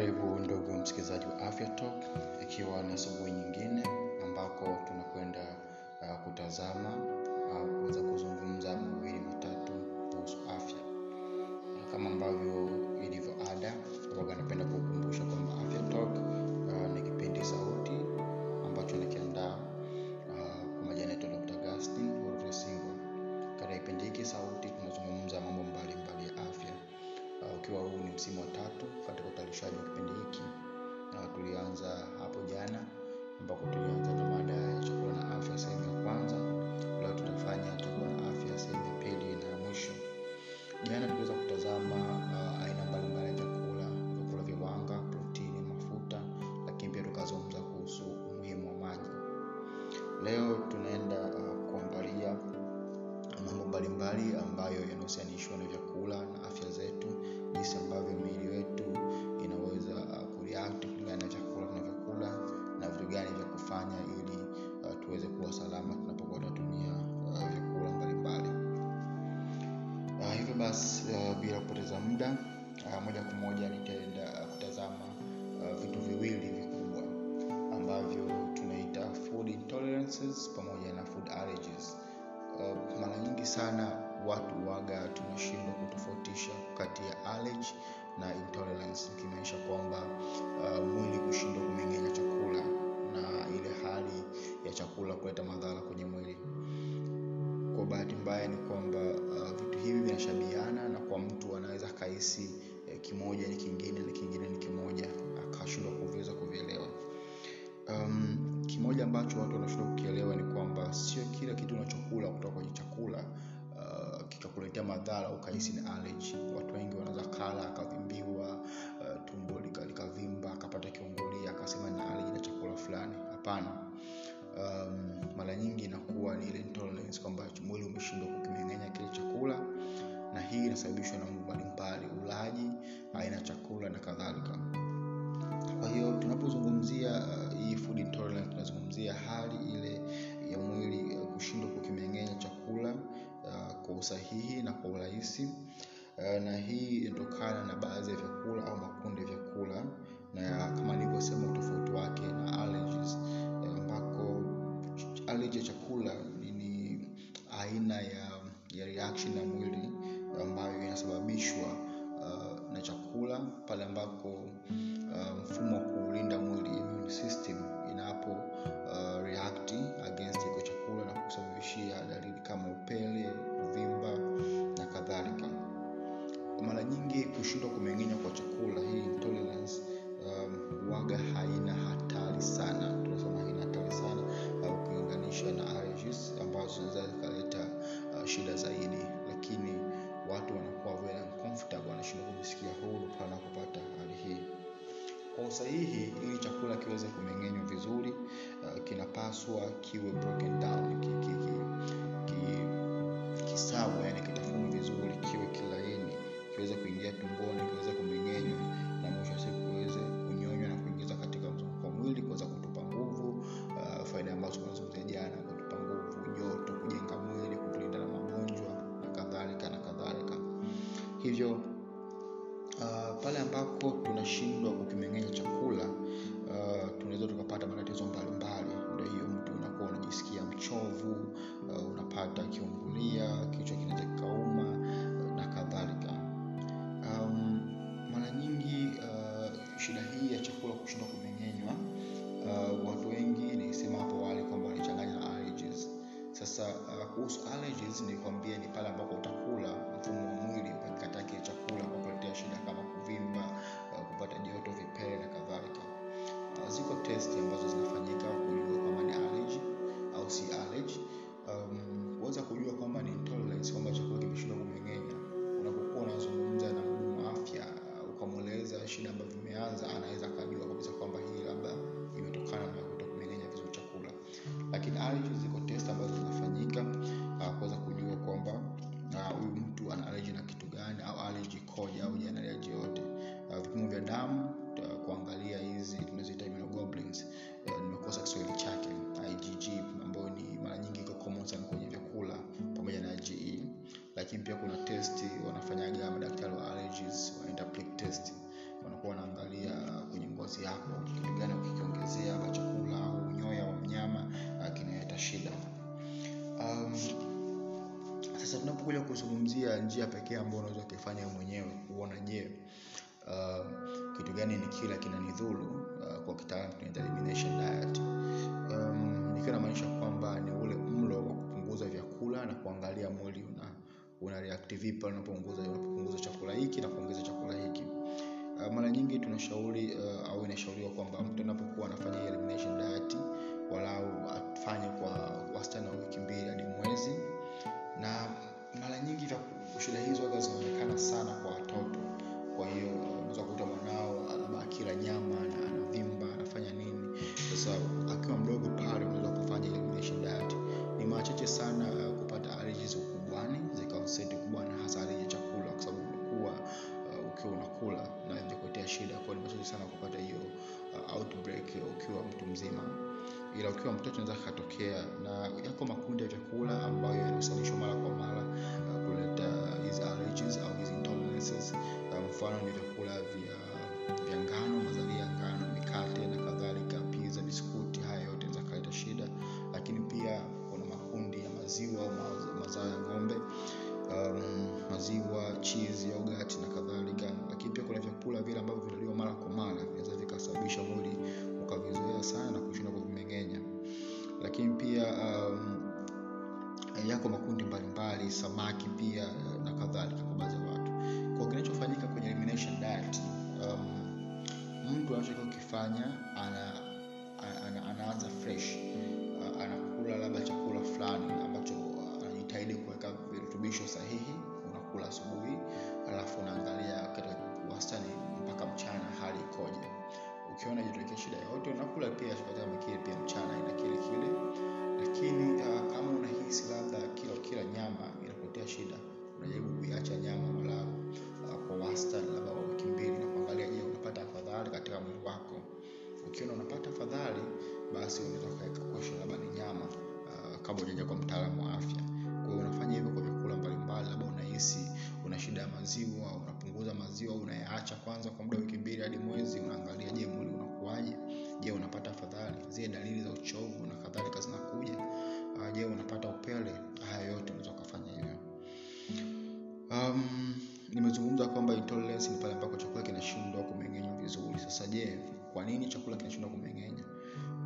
Karibu ndugu msikilizaji wa Afya Talk, ikiwa ni asubuhi nyingine ambako tunakwenda uh, kutazama au uh, kuweza kuzungumza mawili matatu kuhusu afya. Kama ambavyo ilivyo ada, waga napenda kukumbusha kwamba Afya Talk uh, ni kipindi sauti uh, huu ni msimu wa tatu katika utayarishaji wa kipindi hiki. Na tulianza hapo jana ambapo tulianza na mada ya chakula na afya sehemu ya kwanza. Leo tutafanya chakula na afya sehemu ya pili na ya mwisho. Jana tuliweza kutazama uh, aina mbalimbali ya vyakula. Vyakula vya wanga protini mafuta lakini pia tukazungumza kuhusu umuhimu wa maji. Leo tunaenda uh, kuangalia mambo mbalimbali ambayo yanahusianishwa na vyakula na basi uh, bila kupoteza muda uh, moja kwa moja nitaenda kutazama uh, vitu viwili vikubwa ambavyo tunaita food intolerances pamoja na food allergies. Uh, mara nyingi sana watu waga tunashindwa kutofautisha kati ya allergy na intolerance ikimaanisha kwamba uh, mwili kushindwa kumeng'enya chakula na ile hali ya chakula kuleta madhara kwenye mwili. Kwa bahati mbaya ni kwamba uh, hivi vinashabiana na kwa mtu anaweza akahisi eh, kimoja ni kingine na kingine ni kimoja akashindwa kuviweza kuvielewa. Um, kimoja ambacho watu wanashindwa kukielewa ni kwamba sio kila kitu unachokula kutoka kwenye chakula uh, kikakuletea madhara ukahisi ni allergy. Watu wengi wanaweza kala akavimbiwa uh, tumbo likavimba akapata kiungulia akasema ni allergy na chakula fulani. Hapana um, mara nyingi inakuwa ni ile intolerance kwamba mwili umeshindwa kukimeng'enya kile chakula na hii inasababishwa na mambo mbalimbali ulaji aina ya chakula na kadhalika. Kwa hiyo tunapozungumzia uh, hii food intolerance tunazungumzia hali ile ya mwili uh, kushindwa kukimeng'enya chakula uh, kwa usahihi na kwa urahisi uh, na hii inatokana na baadhi ya vyakula au makundi ya vyakula na kama nilivyosema utofauti wake na allergies allergy ya chakula ni, aina ya, ya reaction ya mwili ambayo inasababishwa uh, na chakula pale ambako uh, mfumo wa kulinda mwili immune system inapo uh, react against iko chakula na kusababishia dalili kama upele uvimba na kadhalika. Mara nyingi kushindwa kumeng'enya kwa chakula hii intolerance um, waga haina hatari sana uh, na allergies ambazo zinaweza zikaleta uh, shida zaidi. Lakini watu wanakuwa very uncomfortable wanashindwa kujisikia huru pale kupata hali hii. Kwa usahihi ili chakula kiweze kumeng'enywa vizuri uh, kinapaswa kiwe broken down ki, ki, ki, ki, kisawa yani kitafunwa vizuri kiwe kilaini kiweze kuingia tumboni kiweze hivyo uh, pale ambako tunashindwa kukimeng'enya chakula uh, tunaweza tukapata matatizo mbalimbali. Ndo hiyo mtu unakuwa unajisikia mchovu uh, unapata kiungulia kichwa kinaweza kikauma na kadhalika. Um, mara nyingi uh, shida hii ya chakula kushindwa kumeng'enywa uh, watu wengi nilisema hapo wale kwamba walichanganya allergies. Sasa uh, kuhusu allergies ni pale ambapo utakula mfumo uh, ziko testi ambazo zinafanyika lakini pia kuna testi wanafanyaga madaktari wa allergies wanaita test. Wanakuwa wanaangalia kwenye ngozi yako kitu gani ukikiongezea ama chakula au unyoya wa mnyama kinaleta shida. Um, sasa tunapokuja kuzungumzia njia pekee ambayo unaweza ukaifanya mwenyewe kuona je uh, kitu gani ni kila kinanidhuru uh, kwa kitaalam tunaita elimination diet. Um, nikiwa namaanisha kwamba ni ule mlo wa kupunguza vyakula na kuangalia mwili una una react vipi pale unapopunguza unapopunguza chakula hiki na kuongeza chakula hiki. Uh, mara nyingi tunashauri uh, au inashauriwa kwamba mtu anapokuwa anafanya elimination diet walau afanye kwa wastani wa wiki mbili hadi mwezi. Na mara nyingi shida hizo aga zinaonekana sana kwa watoto. Kwa hiyo unaweza kukuta mwanao labda akila nyama na anavimba anafanya nini. Sasa akiwa mdogo pale outbreak ukiwa mtu mzima. Ila ukiwa mtoto inaweza katokea na yako makundi ya vyakula ambayo yanahusanishwa mara kwa mara uh, kuleta hizi allergies au hizi intolerances. Uh, mfano ni vyakula vya vya ngano mazalia ya ngano mikate na kadhalika pizza biskuti haya yote yanaweza kaleta shida. Lakini pia kuna makundi ya maziwa mazao ya ng'ombe um, maziwa cheese yogurt na kadhalika vyakula vile ambavyo vinaliwa mara kwa mara vinaweza vikasababisha mwili ukavizoea sana na kushindwa kuvimeng'enya. Lakini pia um, yako makundi mbalimbali samaki pia eh, na kadhalika kwa baadhi ya watu. Kwa kinachofanyika kwenye elimination diet um, mtu anachotakiwa kukifanya ana, ana, anaanza fresh. Uh, anakula labda chakula fulani ambacho uh, anajitahidi kuweka virutubisho sahihi unakula asubuhi alafu unaangalia katika wastani mpaka mchana hali ikoje? Ukiona jitokea shida yoyote unakula pia chakula makili pia mchana ina kile kile. Lakini uh, kama unahisi labda kila kila nyama inakuletea shida unajaribu kuiacha nyama walau uh, kwa wastani labda wa wiki mbili na kuangalia je unapata afadhali katika mwili wako? Ukiona unapata afadhali basi unaweza ukaweka question labda ni nyama uh, kabla ujaja kwa mtaalamu wa afya. Kwa hiyo unafanya hivyo kwa vyakula mbalimbali labda unahisi una shida ya maziwa unapunguza maziwa unayaacha kwanza kwa muda wiki mbili hadi mwezi unaangalia je mwili unakuaje je unapata afadhali? Zile dalili za uchovu na kadhalika zinakuja? Uh, je unapata upele? Haya yote unaweza ukafanya hivyo. Um, nimezungumza kwamba ni pale ambako chakula kinashindwa kumeng'enywa vizuri. Sasa je kwa nini chakula kinashindwa kumeng'enya?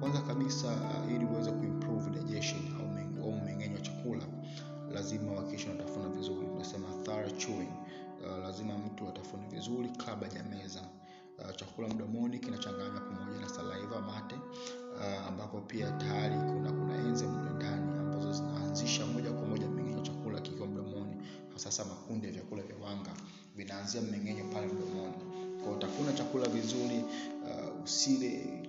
Kwanza kabisa uh, ili uweze kuimprove digestion au meng'enyo wa chakula lazima uhakikishe unatafuna vizuri. Tunasema chewing. Uh, lazima mtu atafune vizuri kabla hajameza. Uh, chakula mdomoni kinachanganywa pamoja na saliva mate. Uh, ambapo pia tayari kuna kuna enze ndani ambazo zinaanzisha moja kwa moja mmeng'enyo chakula kikiwa mdomoni. Sasa makundi ya vyakula vya wanga vinaanzia mmeng'enyo pale mdomoni. Kwa utafuna chakula vizuri uh, usile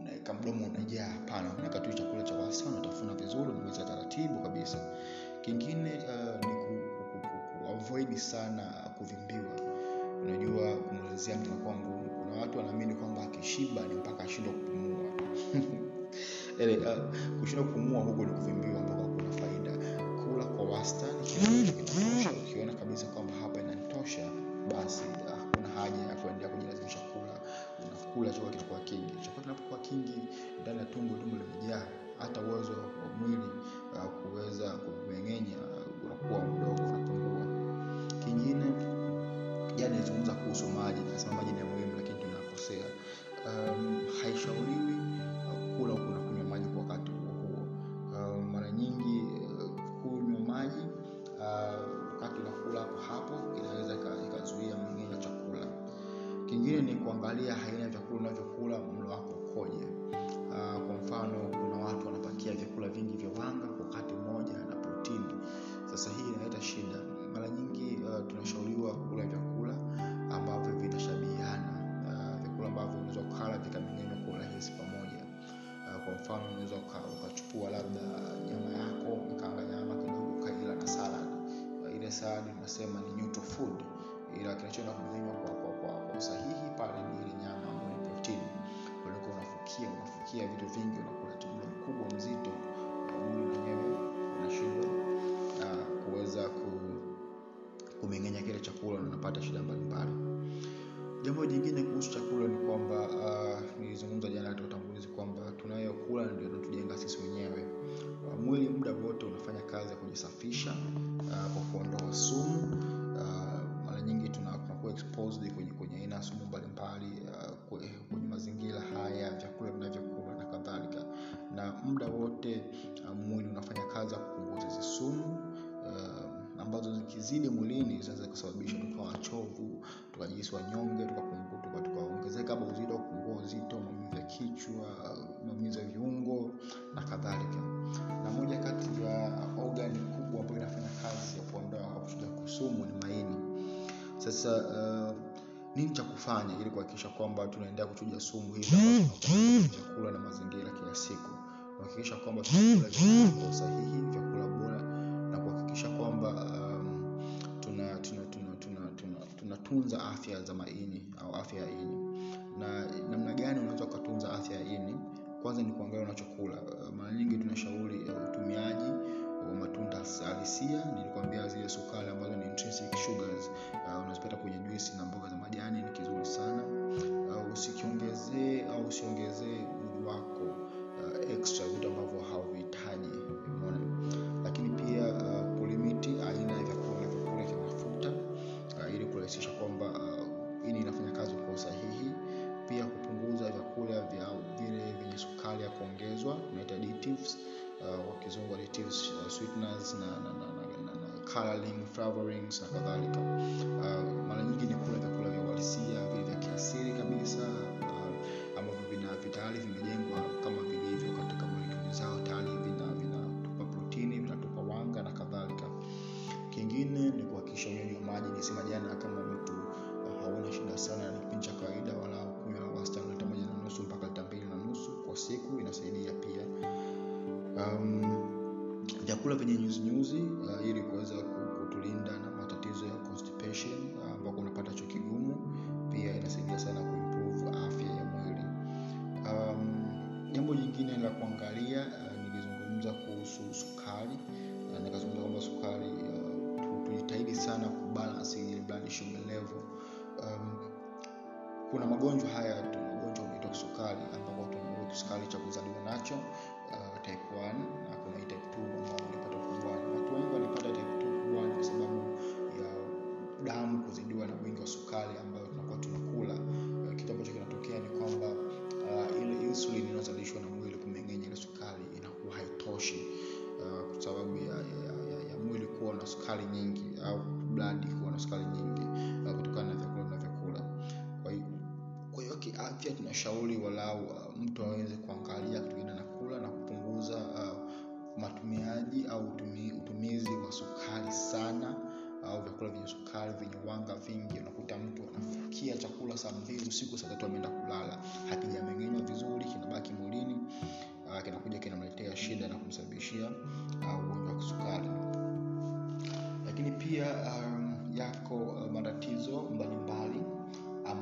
unaweka unajaa. Hapana unaweka tu chakula cha wastani unatafuna vizuri unaweza taratibu kabisa kingine uh, ni ku, ku, ku, ku avoid sana kuvimbiwa. Unajua kumwelezea mtu inakuwa ngumu. Kuna watu wanaamini kwamba akishiba ni mpaka ashindwa kupumua. Ele, uh, kushindwa kupumua huko ni kuvimbiwa ambako kuna faida. Kula kwa wastani kinatosha. Ukiona kabisa kwamba hapa inatosha basi uh, haja ya kuendelea kujilazimisha kula. Unakula chakula kinakuwa kingi. Chakula kinapokuwa kingi ndani ya tumbo tumbo limejaa hata uwezo wa mwili kuweza kumeng'enya unakuwa mdogo unapungua kingine jana nilizungumza kuhusu maji nasema maji ni muhimu lakini tunakosea. Um, haishauriwi kula huku unakunywa maji kwa wakati huo huo. Um, mara nyingi kunywa maji uh, wakati unakula hapo hapo inaweza ikazuia mmeng'enyo chakula. Kingine ni kuangalia aina ya vyakula unavyokula mlo wako ukoje. Uh, kwa mfano kuna watu wanapakia vyakula vingi vya wanga kwa wakati mmoja na protini. Sasa hii inaleta shida. Mara nyingi uh, tunashauriwa kula vyakula ambavyo vinashabihiana uh, vyakula ambavyo unaweza ukala vikameng'enywa kwa urahisi pamoja. Uh, kwa mfano unaweza ukachukua labda nyama yako ukanga nyama kidogo ukaila na salad. Uh, ile salad tunasema ni neutral food ila kinachoenda kumeng'enywa kwa, kwa, kwa, kwa usahihi pale ni ile nyama ambayo ni protini. Unafukia unafukia vitu vingi unakula tu mkubwa mzito mwili wenyewe unashindwa uh, kuweza ku, kumeng'enya kile chakula na unapata shida mbalimbali. Jambo jingine kuhusu chakula ni kwamba uh, nilizungumza jana katika utangulizi kwamba tunayokula ndio natujenga sisi wenyewe. Uh, mwili muda wote unafanya kazi ya kujisafisha uh, kwa kuondoa sumu uh, mara nyingi tunakuwa kwenye kwenye aina ya sumu mbalimbali uh, wote uh, mwili unafanya kazi ya kupunguza hizi sumu uh, ambazo zikizidi mwilini zinaweza kusababisha tukawa wachovu tukajihisi wanyonge tukaongezeka tuka uzito kupungua uzito maumivu ya kichwa maumivu ya viungo na kadhalika. Na moja kati ya ogani kubwa ambayo inafanya kazi ya kuondoa kuchuja ni maini. Sasa uh, nini cha kufanya ili kuhakikisha kwamba tunaendelea kuchuja sumu hizi chakula na mazingira kila siku kuhakikisha kwamba tunakula vyakula kwa vyakula bora na kuhakikisha kwamba um, tuna tuna tuna tuna tuna tunatunza afya za maini au afya ya ini. Na namna gani unaweza ukatunza afya ya ini? Kwanza ni kuangalia unachokula. Mara nyingi tunashauri utumiaji wa matunda halisia. Nilikwambia zile sukari ambazo ni sugars. Uh, unazipata kwenye juisi na mboga za majani ni kizuri sana. Uh, usikiongezee au usiongezee mwili wako. uh, extra vitu ambavyo hauvihitaji umeona? Lakini pia uh, kulimiti aina ya vyakula vyakula vya mafuta uh, ili kurahisisha kwamba uh, ini inafanya kazi kwa usahihi. Pia kupunguza vyakula vya vile vyenye sukari ya kuongezwa tunaita additives uh, kwa additives uh, sweeteners na, na, na, na, na, na coloring flavorings na kadhalika. Uh, mara nyingi ni kula vyakula vya uhalisia vile vya kiasili kabisa uh, ambavyo vina vitayari vimejengwa maji nisema jana kama mtu uh, hauna shida sana ni kipindi cha kawaida wala kunywa wastani lita moja na nusu mpaka lita mbili na nusu kwa siku inasaidia pia. Um, vyakula vyenye nyuzinyuzi uh, ili kuweza kutulinda na sugar level. Um, kuna magonjwa haya tu magonjwa unaitwa kisukari ambapo tuna kisukari cha kuzaliwa nacho uh, type 1 na kuna type 2 ambao kiafya tunashauri walau uh, mtu aweze kuangalia kitu gani anakula na kupunguza uh, matumiaji au utumi, utumizi wa sukari sana au vyakula vyenye sukari vyenye wanga vingi. Unakuta mtu anafukia chakula saa mbili usiku saa tatu ameenda kulala. Hakijameng'enywa vizuri kinabaki mwilini uh, kinakuja kinamletea shida na kumsababishia ugonjwa uh, wa kisukari. Lakini pia um, yako uh, matatizo mbalimbali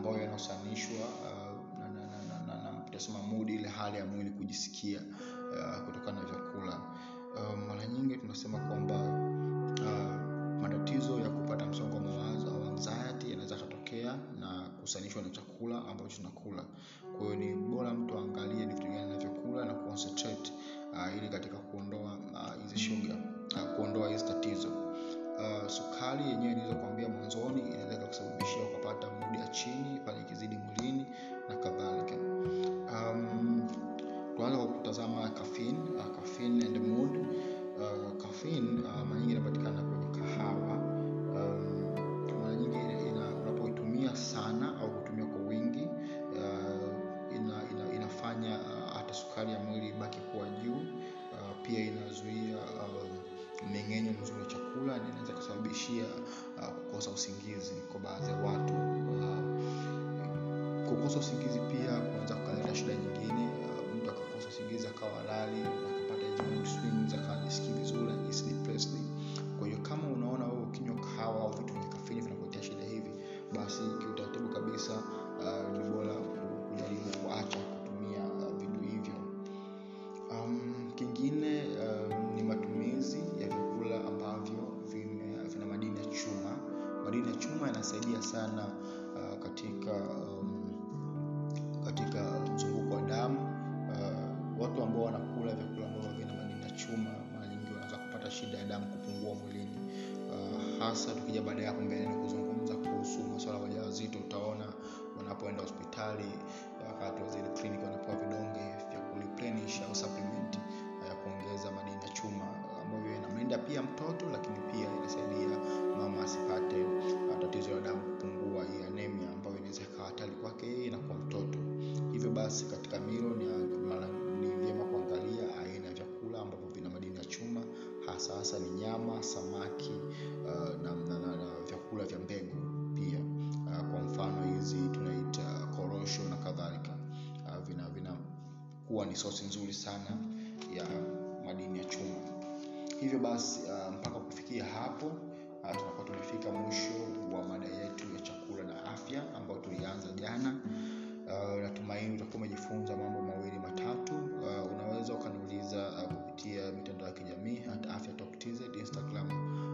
ambayo yanahusanishwa uh, na, na mudi ile hali ya mwili kujisikia uh, kutokana na vyakula. Uh, mara nyingi tunasema kwamba uh, matatizo ya kupata msongo wa mawazo au anxiety yanaweza katokea na kuhusanishwa na chakula ambacho tunakula. Kwa hiyo ni bora mtu aangalie ni vitu gani anavyokula na concentrate uh, ili katika kuondoa hizi uh, shuga uh, kuondoa hizi tatizo uh, sukari yenyewe nilizokuambia mwanzoni inaweza kusababishia ukapata mudi ya chini pale ikizidi mwilini na kadhalika. Um, tuanza kwa kutazama kafin uh, kukosa usingizi pia kunaweza kukaleta shida nyingine uh, mtu akakosa usingizi akawa lali akapata mood vizuri ajihisi depressed. Kwa hiyo kama unaona wewe ukinywa kahawa au vitu vyenye kafini vinakuletea shida hivi basi kiutaratibu kabisa uh, ni bora kujaribu kuacha kutumia uh, vitu hivyo. Um, kingine um, ni matumizi ya vyakula ambavyo vime, vina madini ya chuma. Madini ya chuma yanasaidia sana hasa tukija baada ya hapo mbeleni kuzungumza kuhusu masuala ya wajawazito utaona wanapoenda hospitali wakati wa zile kliniki wanapewa vidonge vya kureplenish au supplement ya kuongeza madini ya chuma ambavyo inamlinda pia mtoto lakini pia inasaidia mama asipate uh, tatizo la damu kupungua hii anemia ambayo inaweza ikawa hatari kwake yeye na kwa mtoto. Hivyo basi katika milo ni, ni vyema kuangalia aina ya vyakula ambavyo vina madini ya chuma hasa hasa ni nyama samaki vinakuwa ni sosi nzuri sana ya madini ya chuma. Hivyo basi uh, mpaka kufikia hapo uh, tunakuwa tumefika mwisho wa mada yetu ya chakula na afya ambayo tulianza jana. Uh, natumaini utakuwa umejifunza mambo mawili matatu. Uh, unaweza ukaniuliza uh, kupitia mitandao ya kijamii hata afya instagram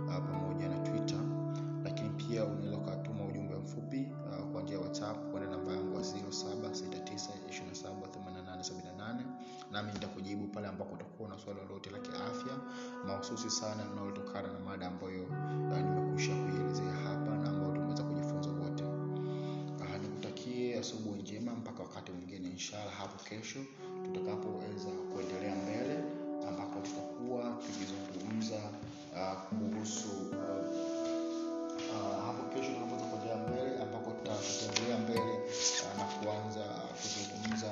uh, pamoja na twitter. Lakini pia unaweza ukatuma nami nitakujibu pale ambapo utakuwa na swali lolote la kiafya mahususi sana linalotokana na mada ambayo uh, nimekusha kuielezea hapa na ambayo tumeweza kujifunza wote. Uh, nikutakie asubuhi njema mpaka wakati mwingine inshallah hapo kesho tutakapoweza kuendelea mbele ambapo tutakuwa tukizungumza uh, kuhusu uh, hapo kesho tunaweza kuendelea mbele ambapo tutaendelea mbele uh, na kuanza uh, kuzungumza